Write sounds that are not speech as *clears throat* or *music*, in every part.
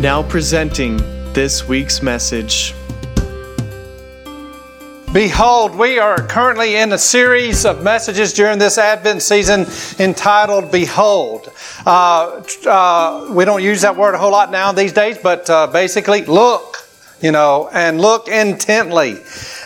Now presenting this week's message. Behold, we are currently in a series of messages during this Advent season entitled Behold. Uh, uh, we don't use that word a whole lot now these days, but uh, basically, look, you know, and look intently.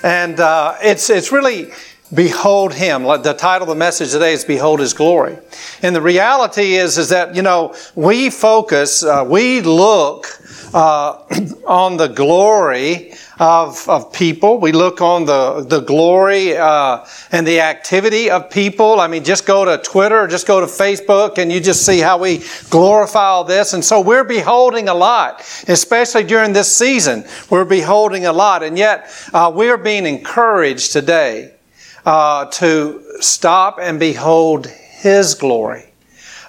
And uh, it's, it's really behold him. The title of the message today is behold his glory. And the reality is is that you know we focus uh, we look uh, *clears throat* on the glory of, of people. We look on the, the glory uh, and the activity of people. I mean just go to twitter just go to facebook and you just see how we glorify all this. And so we're beholding a lot especially during this season. We're beholding a lot. And yet uh, we're being encouraged today uh, to stop and behold His glory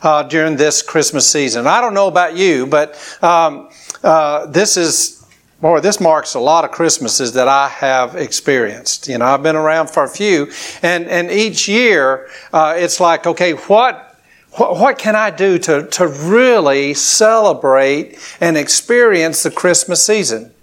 uh, during this Christmas season. I don't know about you, but um, uh, this is. Boy, this marks a lot of Christmases that I have experienced. You know, I've been around for a few, and, and each year uh, it's like, okay, what what, can I do to, to really celebrate and experience the Christmas season?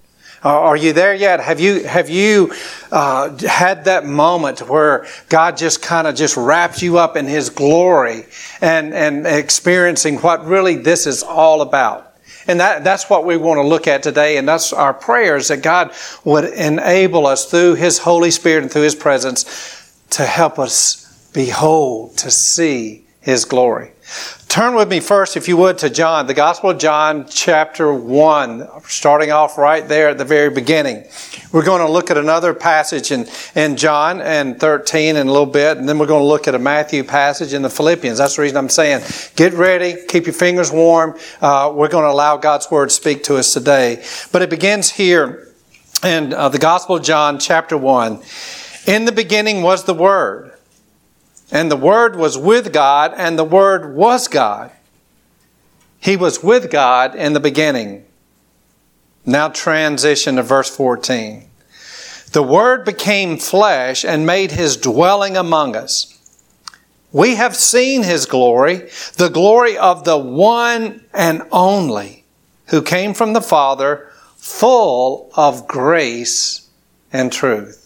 Uh, are you there yet? Have you have you uh, had that moment where God just kind of just wraps you up in His glory and and experiencing what really this is all about? And that, that's what we want to look at today. And that's our prayers that God would enable us through His Holy Spirit and through His presence to help us behold, to see His glory. Turn with me first, if you would, to John, the Gospel of John, chapter 1, starting off right there at the very beginning. We're going to look at another passage in, in John and 13 in a little bit, and then we're going to look at a Matthew passage in the Philippians. That's the reason I'm saying get ready, keep your fingers warm. Uh, we're going to allow God's Word to speak to us today. But it begins here in uh, the Gospel of John, chapter 1. In the beginning was the Word and the Word was with God, and the Word was God. He was with God in the beginning. Now transition to verse 14. The Word became flesh and made His dwelling among us. We have seen His glory, the glory of the one and only who came from the Father, full of grace and truth.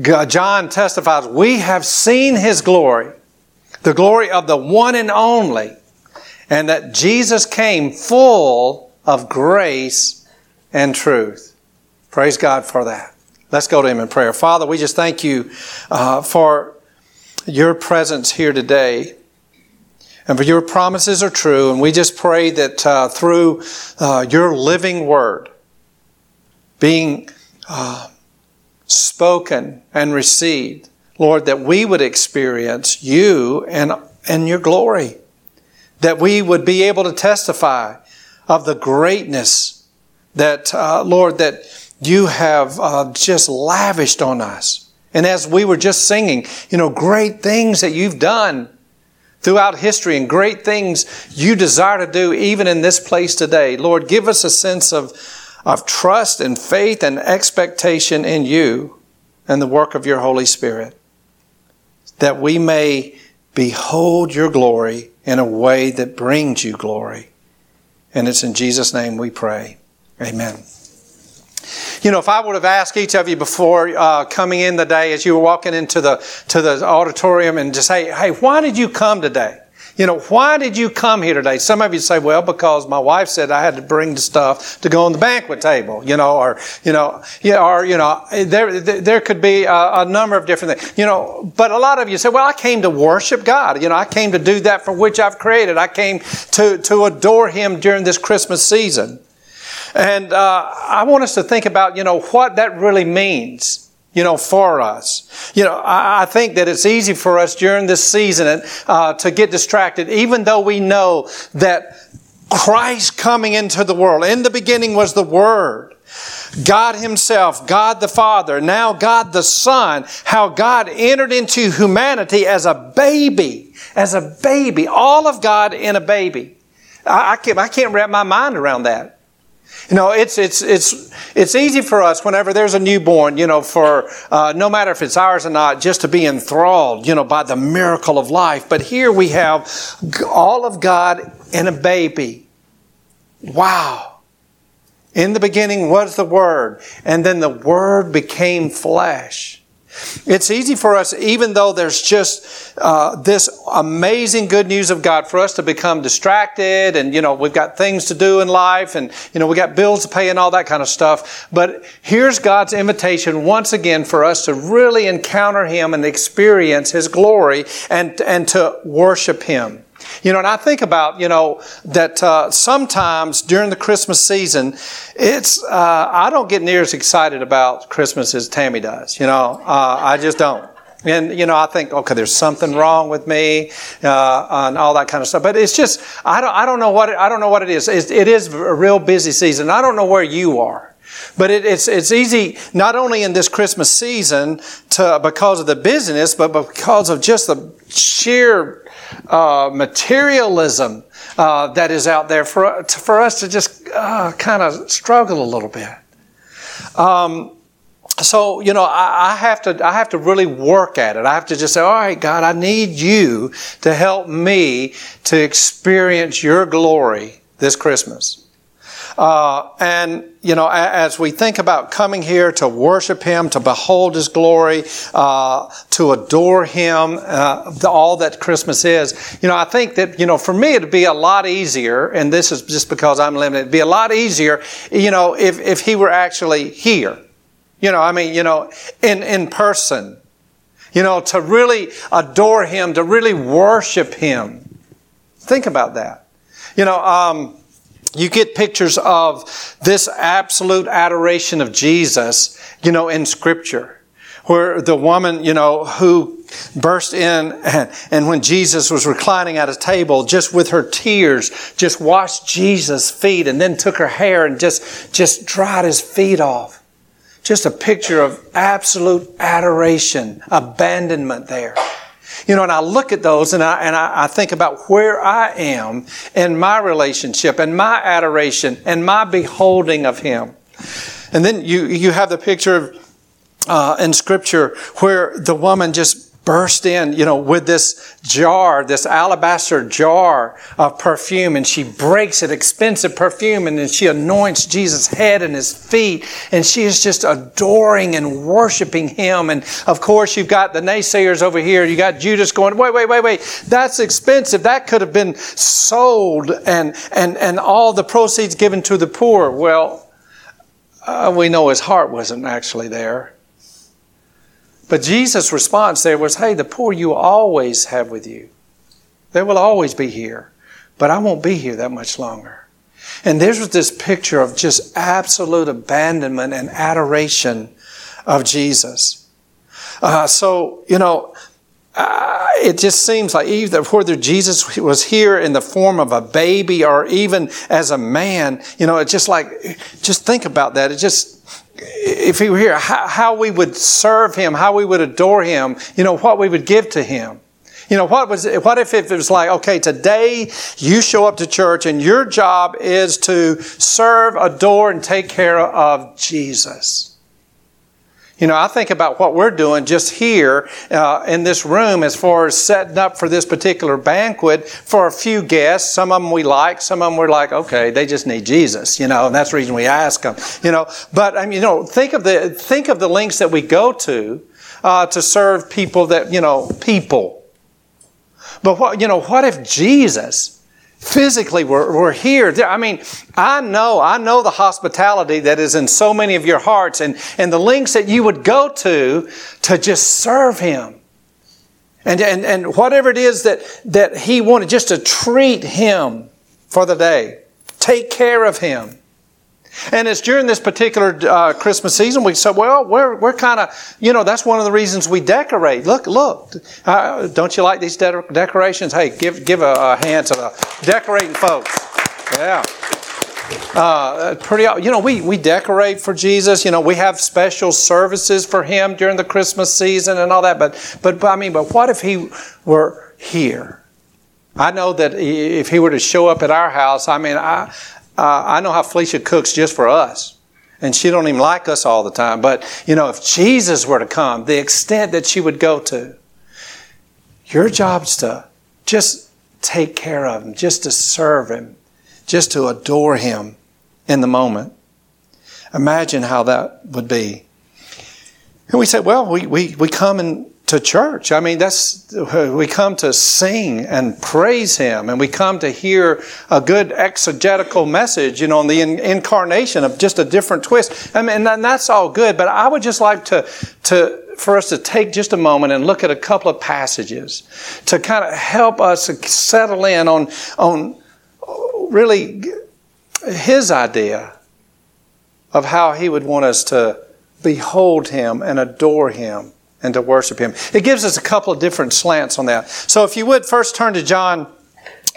John testifies, we have seen his glory, the glory of the one and only, and that Jesus came full of grace and truth. Praise God for that. Let's go to him in prayer. Father, we just thank you uh, for your presence here today. And for your promises are true, and we just pray that uh, through uh, your living word being uh, spoken and received. Lord, that we would experience you and, and your glory. That we would be able to testify of the greatness that, uh, Lord, that you have uh, just lavished on us. And as we were just singing, you know, great things that you've done throughout history and great things you desire to do even in this place today. Lord, give us a sense of, of trust and faith and expectation in you and the work of your Holy Spirit, that we may behold your glory in a way that brings you glory. And it's in Jesus' name we pray. Amen. You know, if I would have asked each of you before uh, coming in the day as you were walking into the to the auditorium and just say, "Hey, why did you come today?" You know, why did you come here today? Some of you say, well, because my wife said I had to bring the stuff to go on the banquet table, you know, or, you know, yeah, or, you know, there, there could be a, a number of different things, you know, but a lot of you say, well, I came to worship God. You know, I came to do that for which I've created. I came to, to adore Him during this Christmas season. And uh, I want us to think about, you know, what that really means you know, for us. You know, I, think that it's easy for us during this season uh, to get distracted, even though we know that Christ coming into the world. In the beginning was the Word. God Himself, God the Father, now God the Son, how God entered into humanity as a baby, as a baby, all of God in a baby. I, I, can't, I can't wrap my mind around that. You know, it's, it's, it's, it's easy for us whenever there's a newborn, you know, for uh, no matter if it's ours or not, just to be enthralled, you know, by the miracle of life. But here we have all of God in a baby. Wow. In the beginning was the Word, and then the Word became flesh. It's easy for us, even though there's just uh, this amazing good news of God, for us to become distracted and, you know, we've got things to do in life and, you know, we got bills to pay and all that kind of stuff. But here's God's invitation once again for us to really encounter Him and experience His glory and, and to worship Him. You know, and I think about, you know, that uh, sometimes during the Christmas season, it's, uh, I don't get near as excited about Christmas as Tammy does. You know, uh, I just don't. And, you know, I think, okay, there's something wrong with me, uh, and all that kind of stuff. But it's just, I don't, I don't know what, it, I don't know what it is. It's, it is a real busy season. I don't know where you are. But it, it's, it's easy, not only in this Christmas season to, because of the busyness, but because of just the sheer uh, materialism uh, that is out there for, for us to just uh, kind of struggle a little bit. Um, so you know I, I, have to i have to really work at it i have to just say all right god i need you to help me to experience your glory this christmas uh, and, you know, as we think about coming here to worship Him, to behold His glory, uh, to adore Him, uh, all that Christmas is, you know, I think that, you know, for me it'd be a lot easier, and this is just because I'm limited, it'd be a lot easier, you know, if, if He were actually here. You know, I mean, you know, in, in person. You know, to really adore Him, to really worship Him. Think about that. You know, um, you get pictures of this absolute adoration of Jesus, you know, in scripture. Where the woman, you know, who burst in and, *laughs* and when Jesus was reclining at a table, just with her tears, just washed Jesus' feet and then took her hair and just, just dried his feet off. Just a picture of absolute adoration, abandonment there. You know, and I look at those and I, and I, I think about where I am in my relationship and my adoration and my beholding of Him. And then you, you have the picture of, uh, in Scripture where the woman just burst in, you know, with this jar, this alabaster jar of perfume, and she breaks it, expensive perfume, and then she anoints Jesus' head and his feet, and she is just adoring and worshiping him. And of course, you've got the naysayers over here. You got Judas going, wait, wait, wait, wait, that's expensive. That could have been sold and, and, and all the proceeds given to the poor. Well, uh, we know his heart wasn't actually there. But Jesus' response there was, Hey, the poor you always have with you. They will always be here, but I won't be here that much longer. And there was this picture of just absolute abandonment and adoration of Jesus. Uh, so, you know, uh, it just seems like either whether Jesus was here in the form of a baby or even as a man, you know, it's just like, just think about that. It just, if he were here, how, how, we would serve him, how we would adore him, you know, what we would give to him. You know, what was what if it was like, okay, today you show up to church and your job is to serve, adore, and take care of Jesus. You know, I think about what we're doing just here uh, in this room as far as setting up for this particular banquet for a few guests. Some of them we like, some of them we're like, okay, they just need Jesus, you know, and that's the reason we ask them, you know. But I mean, you know, think of the think of the links that we go to uh, to serve people that you know, people. But what you know, what if Jesus? Physically we're, we're here. I mean, I know, I know the hospitality that is in so many of your hearts and, and the links that you would go to to just serve Him. And, and, and whatever it is that, that He wanted, just to treat Him for the day. Take care of Him. And it's during this particular uh, Christmas season we said, well, we're, we're kind of, you know, that's one of the reasons we decorate. Look, look, uh, don't you like these de- decorations? Hey, give, give a, a hand to the decorating folks. Yeah. Uh, pretty, you know, we, we decorate for Jesus. You know, we have special services for Him during the Christmas season and all that. But, but, I mean, but what if He were here? I know that if He were to show up at our house, I mean, I, uh, I know how Felicia cooks just for us. And she don't even like us all the time. But, you know, if Jesus were to come, the extent that she would go to, your job's to just take care of him, just to serve him, just to adore him in the moment. Imagine how that would be. And we said, well, we, we, we come and to church. I mean, that's, we come to sing and praise Him, and we come to hear a good exegetical message, you know, on the in, incarnation of just a different twist. I mean, and that's all good, but I would just like to, to, for us to take just a moment and look at a couple of passages to kind of help us settle in on, on really His idea of how He would want us to behold Him and adore Him and to worship Him. It gives us a couple of different slants on that. So if you would first turn to John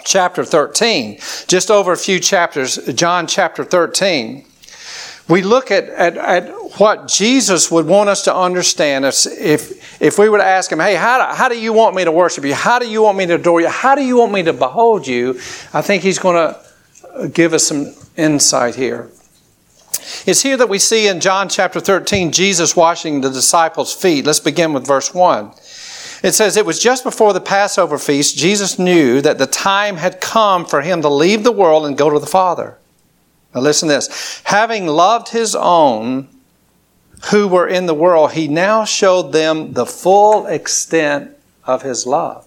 chapter 13, just over a few chapters, John chapter 13. We look at, at, at what Jesus would want us to understand if, if, if we were to ask Him, hey, how do, how do you want me to worship you? How do you want me to adore you? How do you want me to behold you? I think He's going to give us some insight here. It's here that we see in John chapter 13 Jesus washing the disciples' feet. Let's begin with verse 1. It says, It was just before the Passover feast, Jesus knew that the time had come for him to leave the world and go to the Father. Now listen to this. Having loved his own who were in the world, he now showed them the full extent of his love.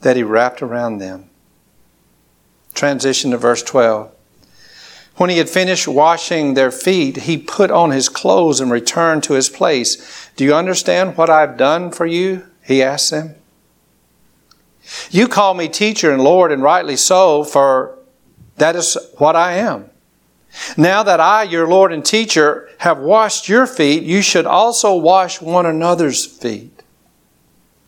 that he wrapped around them. Transition to verse 12. When he had finished washing their feet, he put on his clothes and returned to his place. Do you understand what I've done for you? He asked them. You call me teacher and Lord, and rightly so, for that is what I am. Now that I, your Lord and teacher, have washed your feet, you should also wash one another's feet.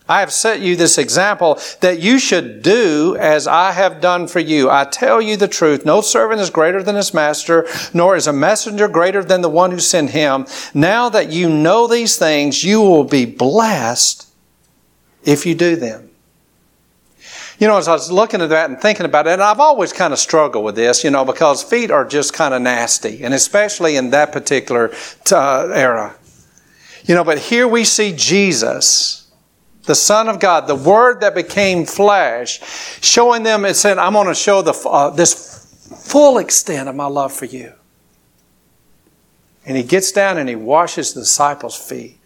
I have set you this example that you should do as I have done for you. I tell you the truth. No servant is greater than his master, nor is a messenger greater than the one who sent him. Now that you know these things, you will be blessed if you do them. You know, as I was looking at that and thinking about it, and I've always kind of struggled with this, you know, because feet are just kind of nasty, and especially in that particular uh, era. You know, but here we see Jesus the Son of God, the Word that became flesh, showing them and saying, I'm going to show the, uh, this full extent of my love for you. And he gets down and he washes the disciples' feet.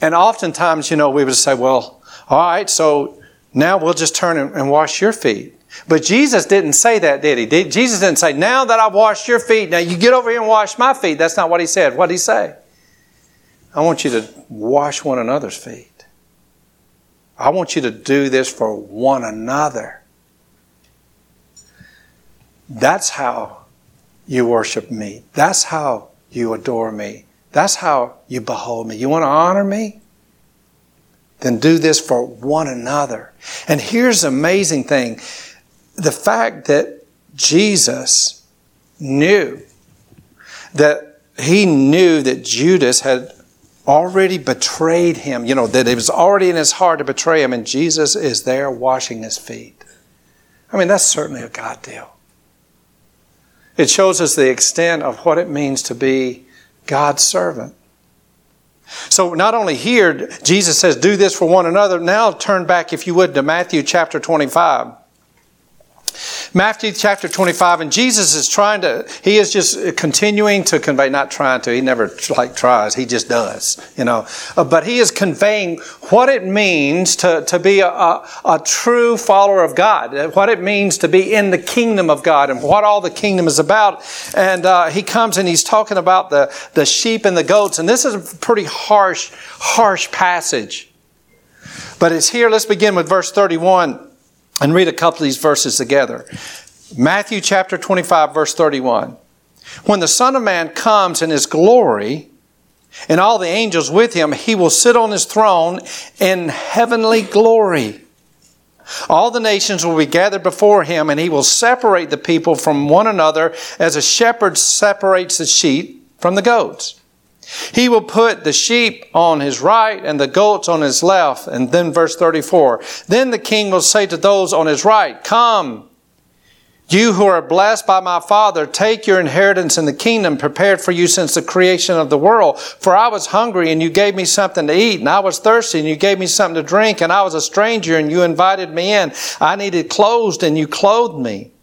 And oftentimes, you know, we would say, well, all right, so now we'll just turn and wash your feet. But Jesus didn't say that, did he? Jesus didn't say, now that I've washed your feet, now you get over here and wash my feet. That's not what he said. What did he say? I want you to wash one another's feet. I want you to do this for one another. That's how you worship me. That's how you adore me. That's how you behold me. You want to honor me? Then do this for one another. And here's the amazing thing the fact that Jesus knew that he knew that Judas had already betrayed him, you know, that it was already in his heart to betray him, and Jesus is there washing his feet. I mean, that's certainly a God deal. It shows us the extent of what it means to be God's servant. So, not only here, Jesus says, do this for one another. Now, turn back, if you would, to Matthew chapter 25. Matthew chapter 25, and Jesus is trying to, he is just continuing to convey, not trying to, he never like tries, he just does, you know. Uh, but he is conveying what it means to, to be a, a, a, true follower of God, what it means to be in the kingdom of God, and what all the kingdom is about. And uh, he comes and he's talking about the, the sheep and the goats, and this is a pretty harsh, harsh passage. But it's here, let's begin with verse 31 and read a couple of these verses together. Matthew chapter 25, verse 31. When the Son of Man comes in his glory, and all the angels with him, he will sit on his throne in heavenly glory. All the nations will be gathered before him, and he will separate the people from one another as a shepherd separates the sheep from the goats. He will put the sheep on his right and the goats on his left. And then verse 34. Then the king will say to those on his right, Come, you who are blessed by my Father, take your inheritance in the kingdom prepared for you since the creation of the world. For I was hungry and you gave me something to eat, and I was thirsty and you gave me something to drink, and I was a stranger and you invited me in. I needed clothes and you clothed me.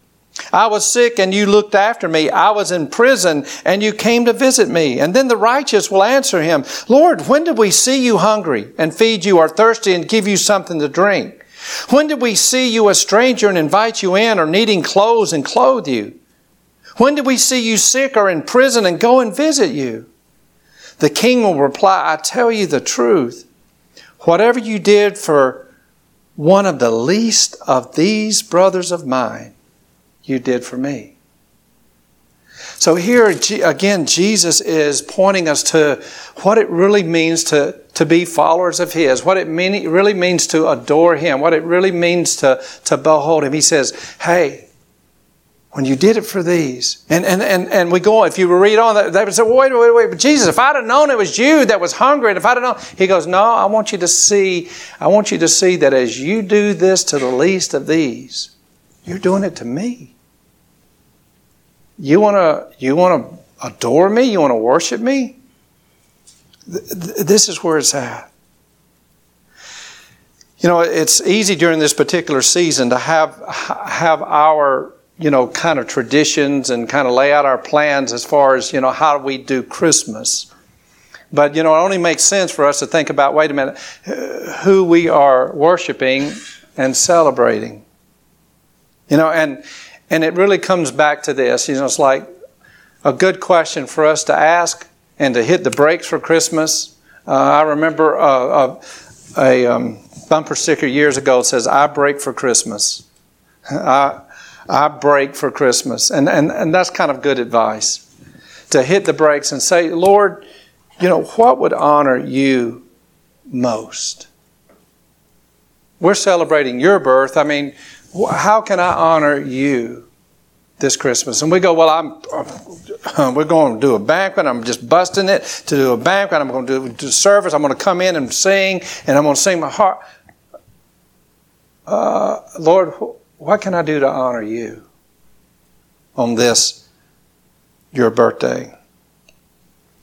I was sick and you looked after me. I was in prison and you came to visit me. And then the righteous will answer him, Lord, when did we see you hungry and feed you or thirsty and give you something to drink? When did we see you a stranger and invite you in or needing clothes and clothe you? When did we see you sick or in prison and go and visit you? The king will reply, I tell you the truth. Whatever you did for one of the least of these brothers of mine, you did for me. So here again, Jesus is pointing us to what it really means to, to be followers of His, what it mean, really means to adore Him, what it really means to, to behold Him. He says, Hey, when you did it for these, and, and, and, and we go, if you read on, they would say, wait, wait, wait, but Jesus, if I'd have known it was you that was hungry, and if I'd have known, He goes, No, I want you to see, I want you to see that as you do this to the least of these, you're doing it to me. You want to you want to adore me? You want to worship me? This is where it's at. You know, it's easy during this particular season to have have our you know kind of traditions and kind of lay out our plans as far as you know how we do Christmas. But you know, it only makes sense for us to think about wait a minute, who we are worshiping and celebrating. You know, and and it really comes back to this. You know, it's like a good question for us to ask and to hit the brakes for Christmas. Uh, I remember uh, a, a um, bumper sticker years ago says, I break for Christmas. *laughs* I, I break for Christmas. And, and, and that's kind of good advice to hit the brakes and say, Lord, you know, what would honor you most? We're celebrating your birth. I mean, how can I honor you this Christmas? And we go, well, I'm, we're going to do a banquet. I'm just busting it to do a banquet. I'm going to do, a service. I'm going to come in and sing, and I'm going to sing my heart. Uh, Lord, what can I do to honor you on this, your birthday?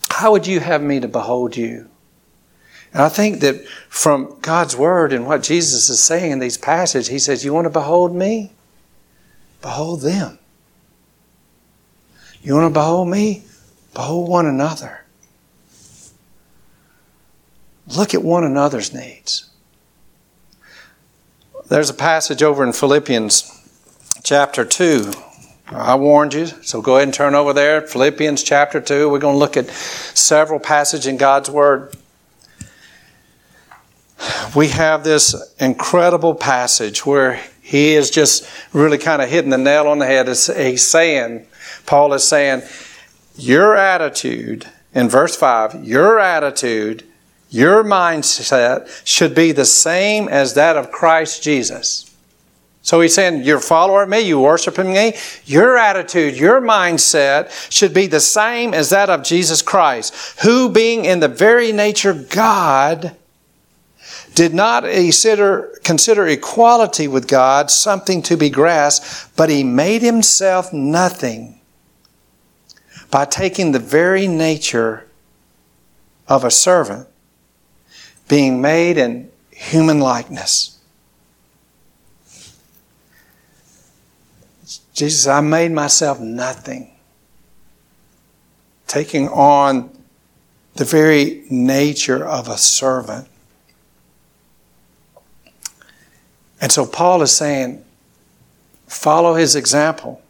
How would you have me to behold you? And I think that from God's word and what Jesus is saying in these passages, he says, You want to behold me? Behold them. You want to behold me? Behold one another. Look at one another's needs. There's a passage over in Philippians chapter 2. I warned you, so go ahead and turn over there. Philippians chapter 2. We're going to look at several passages in God's Word we have this incredible passage where he is just really kind of hitting the nail on the head. He's saying, Paul is saying, your attitude, in verse 5, your attitude, your mindset should be the same as that of Christ Jesus. So he's saying, You're a follower of me, you worshiping me. Your attitude, your mindset should be the same as that of Jesus Christ, who being in the very nature God, did not consider, consider equality with God something to be grasped, but he made himself nothing by taking the very nature of a servant, being made in human likeness. Jesus I made myself nothing. Taking on the very nature of a servant. And so Paul is saying, follow his example.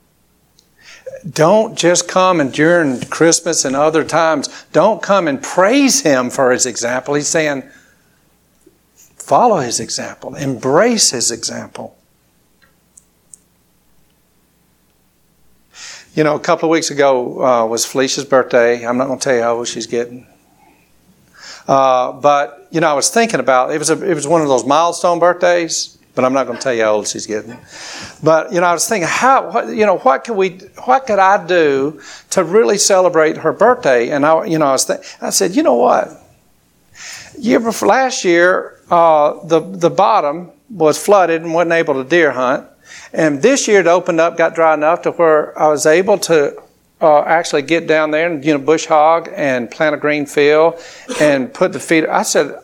Don't just come and during Christmas and other times, don't come and praise him for his example. He's saying, follow his example, embrace his example. You know, a couple of weeks ago uh, was Felicia's birthday. I'm not going to tell you how old she's getting. Uh, but you know, I was thinking about it was a, it was one of those milestone birthdays but I'm not going to tell you how old she's getting. But you know, I was thinking, how what, you know, what could we, what could I do to really celebrate her birthday? And I, you know, I was, th- I said, you know what? Year before last year, uh, the the bottom was flooded and wasn't able to deer hunt, and this year it opened up, got dry enough to where I was able to. Uh, actually, get down there and you know bush hog and plant a green field and put the feeder. I said,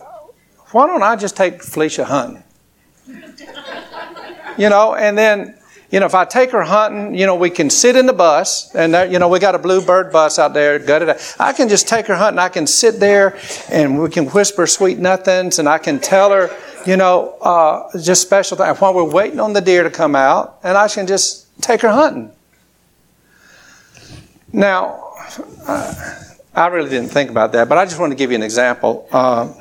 why don't I just take Felicia hunting? *laughs* you know, and then, you know, if I take her hunting, you know, we can sit in the bus, and there, you know, we got a bluebird bus out there, gutted. I can just take her hunting. I can sit there, and we can whisper sweet nothings, and I can tell her, you know, uh, just special things while we're waiting on the deer to come out, and I can just take her hunting. Now, I really didn't think about that, but I just want to give you an example. Uh,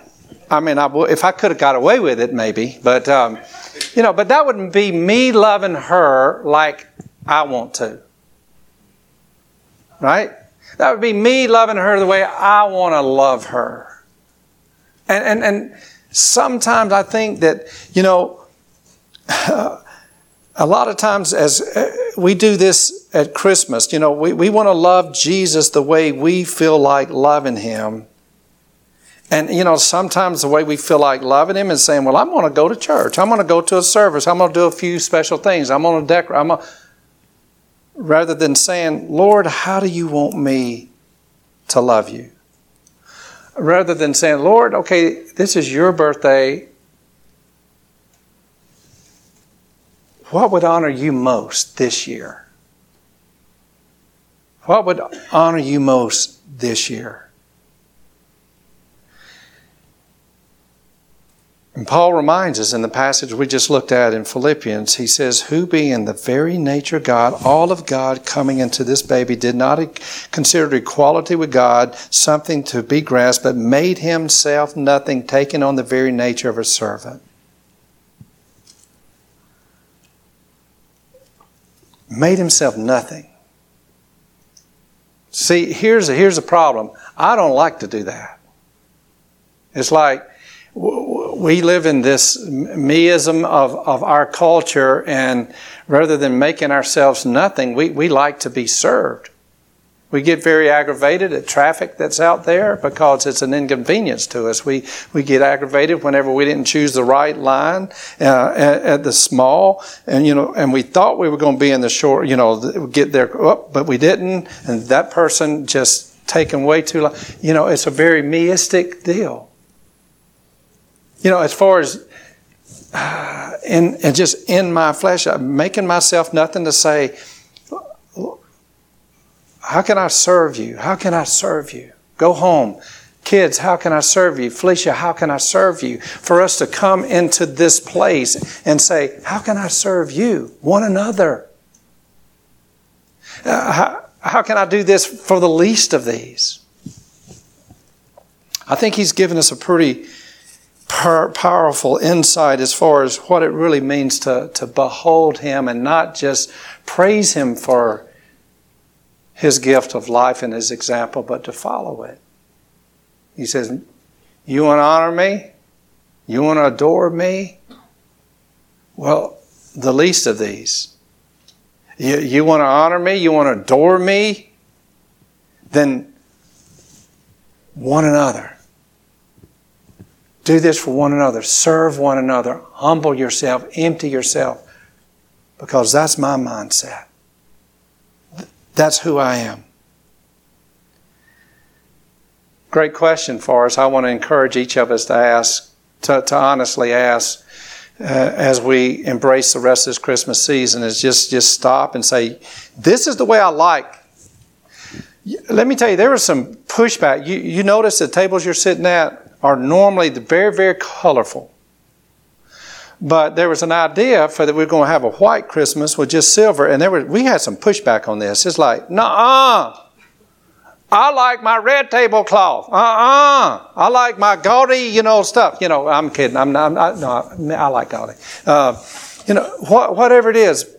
I mean, if I could have got away with it, maybe, but um, you know, but that wouldn't be me loving her like I want to, right? That would be me loving her the way I want to love her, and and and sometimes I think that you know. *sighs* a lot of times as uh, we do this at christmas you know we, we want to love jesus the way we feel like loving him and, you know, sometimes the way we feel like loving Him is saying, well, I'm going to go to church. I'm going to go to a service. I'm going to do a few special things. I'm going to decorate. I'm gonna... Rather than saying, Lord, how do you want me to love you? Rather than saying, Lord, okay, this is your birthday. What would honor you most this year? What would honor you most this year? And Paul reminds us in the passage we just looked at in Philippians, he says, Who being the very nature of God, all of God coming into this baby, did not consider equality with God something to be grasped, but made himself nothing, taking on the very nature of a servant. Made himself nothing. See, here's a, here's a problem. I don't like to do that. It's like, we live in this meism of, of our culture, and rather than making ourselves nothing, we, we like to be served. We get very aggravated at traffic that's out there because it's an inconvenience to us. We, we get aggravated whenever we didn't choose the right line uh, at, at, the small, and you know, and we thought we were going to be in the short, you know, get there, oh, but we didn't, and that person just taken way too long. You know, it's a very meistic deal. You know, as far as uh, in, and just in my flesh, I'm making myself nothing to say, how can I serve you? How can I serve you? Go home. Kids, how can I serve you? Felicia, how can I serve you? For us to come into this place and say, how can I serve you? One another. Uh, how, how can I do this for the least of these? I think he's given us a pretty powerful insight as far as what it really means to, to behold Him and not just praise Him for His gift of life and His example, but to follow it. He says, You want to honor me? You want to adore me? Well, the least of these. You, you want to honor me? You want to adore me? Then one another. Do this for one another. Serve one another. Humble yourself. Empty yourself. Because that's my mindset. That's who I am. Great question for us. I want to encourage each of us to ask, to, to honestly ask, uh, as we embrace the rest of this Christmas season is just just stop and say, "This is the way I like." Let me tell you, there was some pushback. You you notice the tables you're sitting at are normally very very colorful. But there was an idea for that we are going to have a white Christmas with just silver, and there was we had some pushback on this. It's like, nah, I like my red tablecloth. Uh-uh. I like my gaudy, you know, stuff. You know, I'm kidding. I'm not, I'm not no, I like gaudy. Uh, you know, wh- whatever it is.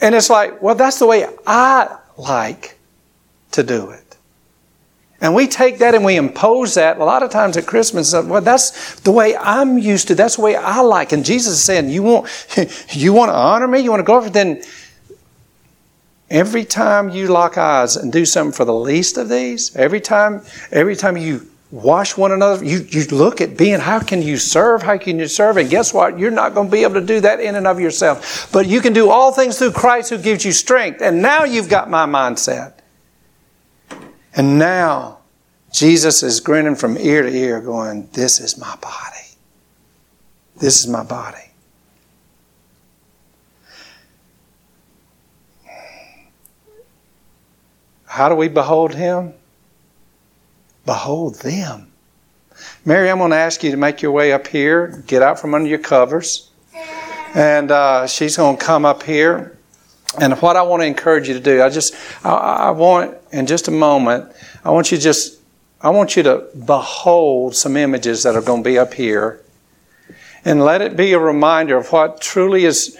And it's like, well, that's the way I like to do it. And we take that and we impose that a lot of times at Christmas. Uh, well, that's the way I'm used to. That's the way I like. And Jesus is saying, you want, *laughs* you want to honor me? You want to glorify? Then Every time you lock eyes and do something for the least of these, every time, every time you wash one another, you, you look at being, how can you serve? How can you serve? And guess what? You're not going to be able to do that in and of yourself. But you can do all things through Christ who gives you strength. And now you've got my mindset. And now Jesus is grinning from ear to ear, going, This is my body. This is my body. How do we behold him? Behold them. Mary, I'm going to ask you to make your way up here, get out from under your covers. And uh, she's going to come up here. And what I want to encourage you to do, I just, I, I want, in just a moment, I want you just, I want you to behold some images that are going to be up here. And let it be a reminder of what truly is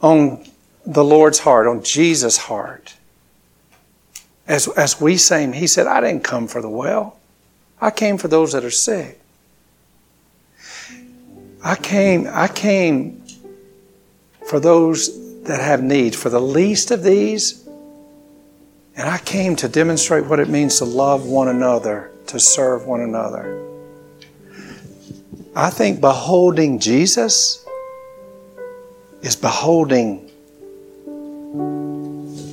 on the Lord's heart, on Jesus' heart. As, as we sang, he said, I didn't come for the well. I came for those that are sick. I came, I came for those that have needs, for the least of these. And I came to demonstrate what it means to love one another, to serve one another. I think beholding Jesus is beholding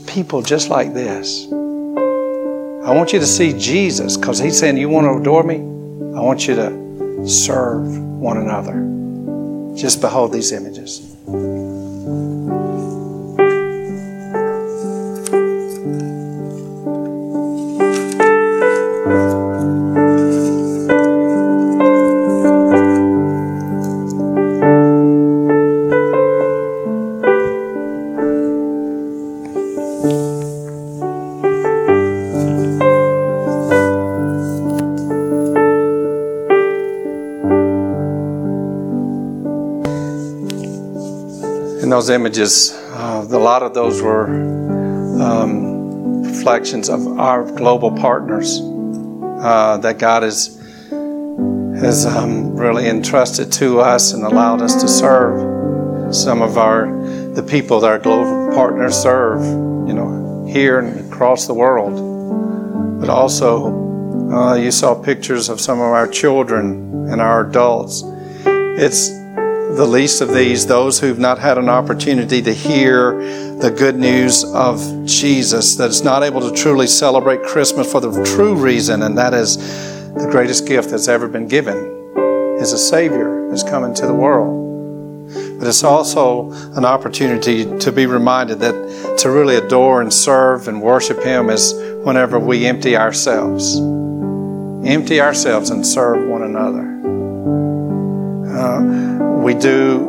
people just like this. I want you to see Jesus because He's saying, You want to adore me? I want you to serve one another. Just behold these images. Those images, uh, a lot of those were um, reflections of our global partners uh, that God has has um, really entrusted to us and allowed us to serve. Some of our the people that our global partners serve, you know, here and across the world, but also uh, you saw pictures of some of our children and our adults. It's the least of these, those who've not had an opportunity to hear the good news of Jesus, that's not able to truly celebrate Christmas for the true reason, and that is the greatest gift that's ever been given is a Savior who's come into the world. But it's also an opportunity to be reminded that to really adore and serve and worship Him is whenever we empty ourselves. Empty ourselves and serve one another. Uh, we do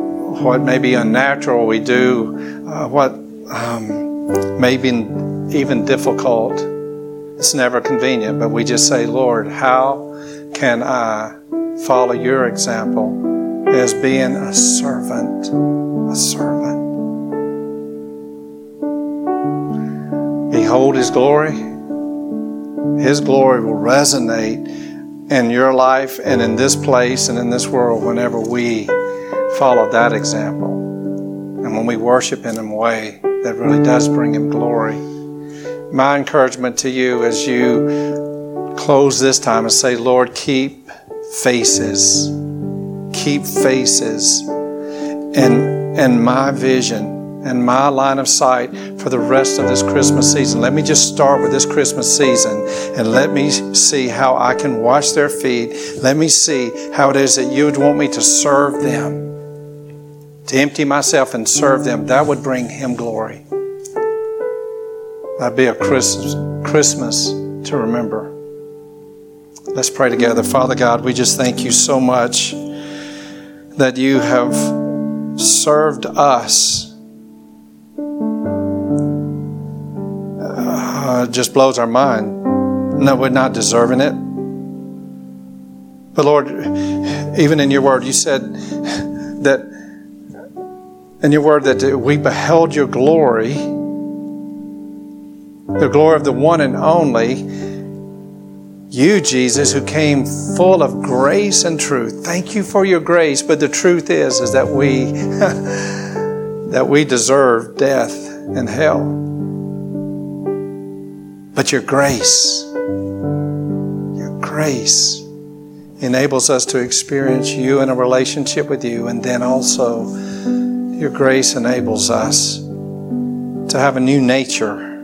what may be unnatural, we do uh, what um, may be even difficult. It's never convenient, but we just say, Lord, how can I follow your example as being a servant? A servant. Behold his glory. His glory will resonate in your life and in this place and in this world whenever we follow that example. And when we worship in a way that really does bring Him glory. My encouragement to you as you close this time and say, Lord, keep faces, keep faces and, and my vision and my line of sight for the rest of this Christmas season. Let me just start with this Christmas season and let me see how I can wash their feet. Let me see how it is that you would want me to serve them to empty myself and serve them, that would bring Him glory. That'd be a Christmas, to remember. Let's pray together. Father God, we just thank you so much that you have served us. Uh, just blows our mind. No, we're not deserving it. But Lord, even in your word, you said that in your word that we beheld your glory, the glory of the one and only, you, Jesus, who came full of grace and truth. Thank you for your grace, but the truth is, is that we *laughs* that we deserve death and hell. But your grace, your grace enables us to experience you in a relationship with you, and then also your grace enables us to have a new nature.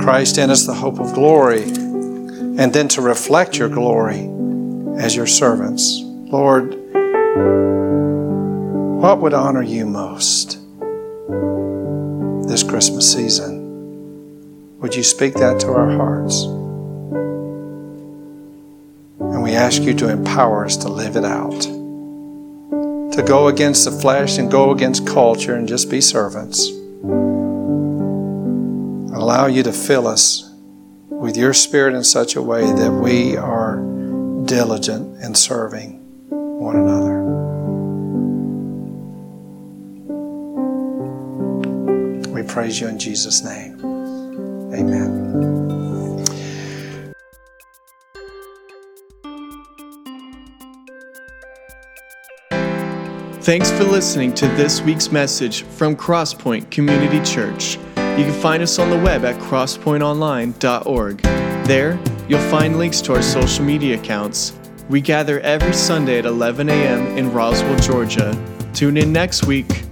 Christ in us, the hope of glory, and then to reflect your glory as your servants. Lord, what would honor you most this Christmas season? Would you speak that to our hearts? And we ask you to empower us to live it out, to go against the flesh and go against culture and just be servants. Allow you to fill us with your spirit in such a way that we are diligent in serving one another. We praise you in Jesus' name. Amen. Thanks for listening to this week's message from Crosspoint Community Church. You can find us on the web at crosspointonline.org. There, you'll find links to our social media accounts. We gather every Sunday at 11 a.m. in Roswell, Georgia. Tune in next week